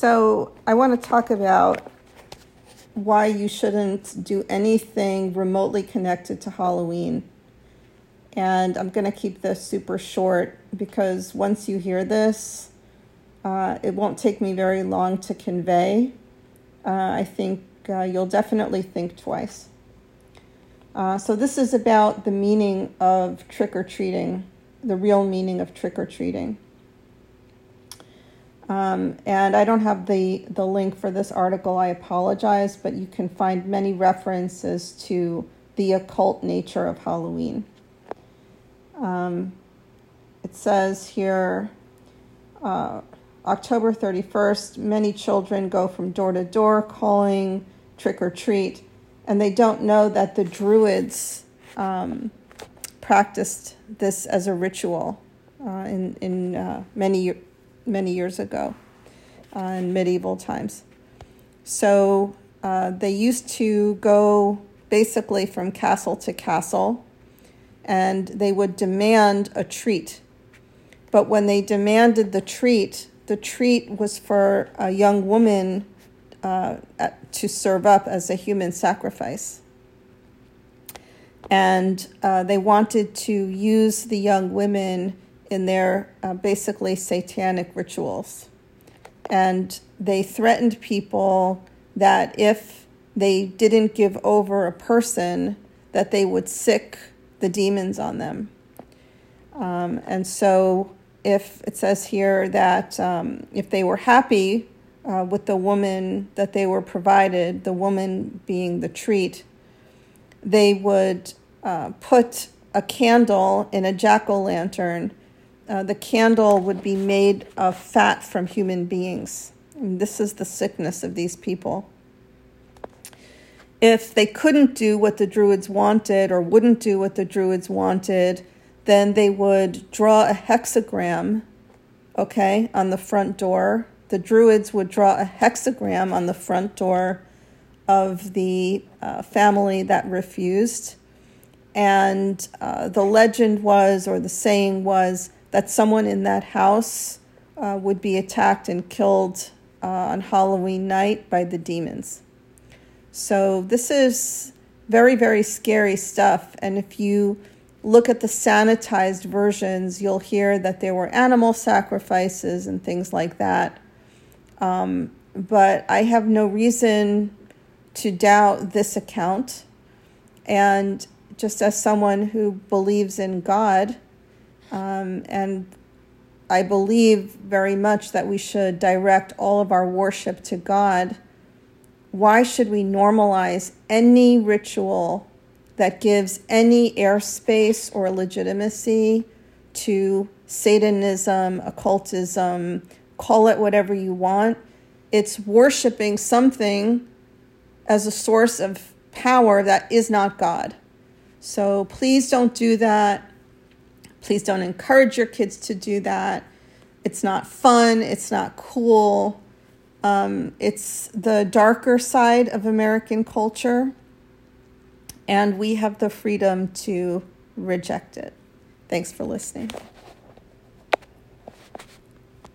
So, I want to talk about why you shouldn't do anything remotely connected to Halloween. And I'm going to keep this super short because once you hear this, uh, it won't take me very long to convey. Uh, I think uh, you'll definitely think twice. Uh, so, this is about the meaning of trick or treating, the real meaning of trick or treating. Um, and I don't have the, the link for this article, I apologize, but you can find many references to the occult nature of Halloween. Um, it says here uh, October 31st, many children go from door to door calling trick or treat, and they don't know that the Druids um, practiced this as a ritual uh, in, in uh, many many years ago uh, in medieval times. So uh, they used to go basically from castle to castle and they would demand a treat. But when they demanded the treat, the treat was for a young woman uh, to serve up as a human sacrifice. And uh, they wanted to use the young women in their uh, basically satanic rituals. And they threatened people that if they didn't give over a person, that they would sick the demons on them. Um, and so, if it says here that um, if they were happy uh, with the woman that they were provided, the woman being the treat, they would uh, put a candle in a jack o' lantern uh, the candle would be made of fat from human beings. And this is the sickness of these people. If they couldn't do what the Druids wanted or wouldn't do what the Druids wanted, then they would draw a hexagram, okay, on the front door. The Druids would draw a hexagram on the front door of the uh, family that refused. And uh, the legend was, or the saying was, that someone in that house uh, would be attacked and killed uh, on Halloween night by the demons. So, this is very, very scary stuff. And if you look at the sanitized versions, you'll hear that there were animal sacrifices and things like that. Um, but I have no reason to doubt this account. And just as someone who believes in God, um, and I believe very much that we should direct all of our worship to God. Why should we normalize any ritual that gives any airspace or legitimacy to Satanism, occultism, call it whatever you want? It's worshiping something as a source of power that is not God. So please don't do that. Please don't encourage your kids to do that. It's not fun, it's not cool. Um, it's the darker side of American culture, and we have the freedom to reject it. Thanks for listening.